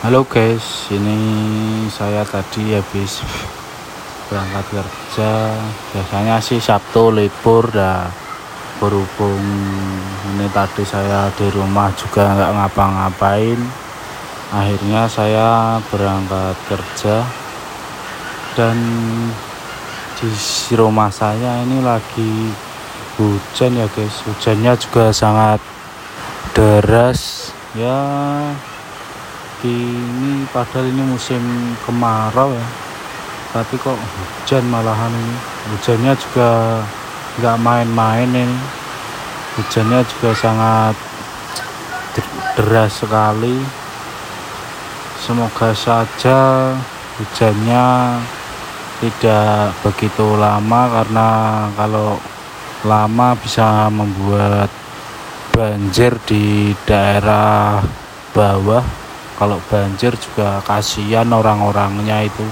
Halo guys, ini saya tadi habis berangkat kerja. Biasanya sih Sabtu libur dah. Berhubung ini tadi saya di rumah juga nggak ngapa-ngapain. Akhirnya saya berangkat kerja dan di rumah saya ini lagi hujan ya guys. Hujannya juga sangat deras ya ini padahal ini musim kemarau ya. Tapi kok hujan malahan ini. Hujannya juga nggak main-main ini. Hujannya juga sangat deras sekali. Semoga saja hujannya tidak begitu lama karena kalau lama bisa membuat banjir di daerah bawah kalau banjir juga kasihan orang-orangnya itu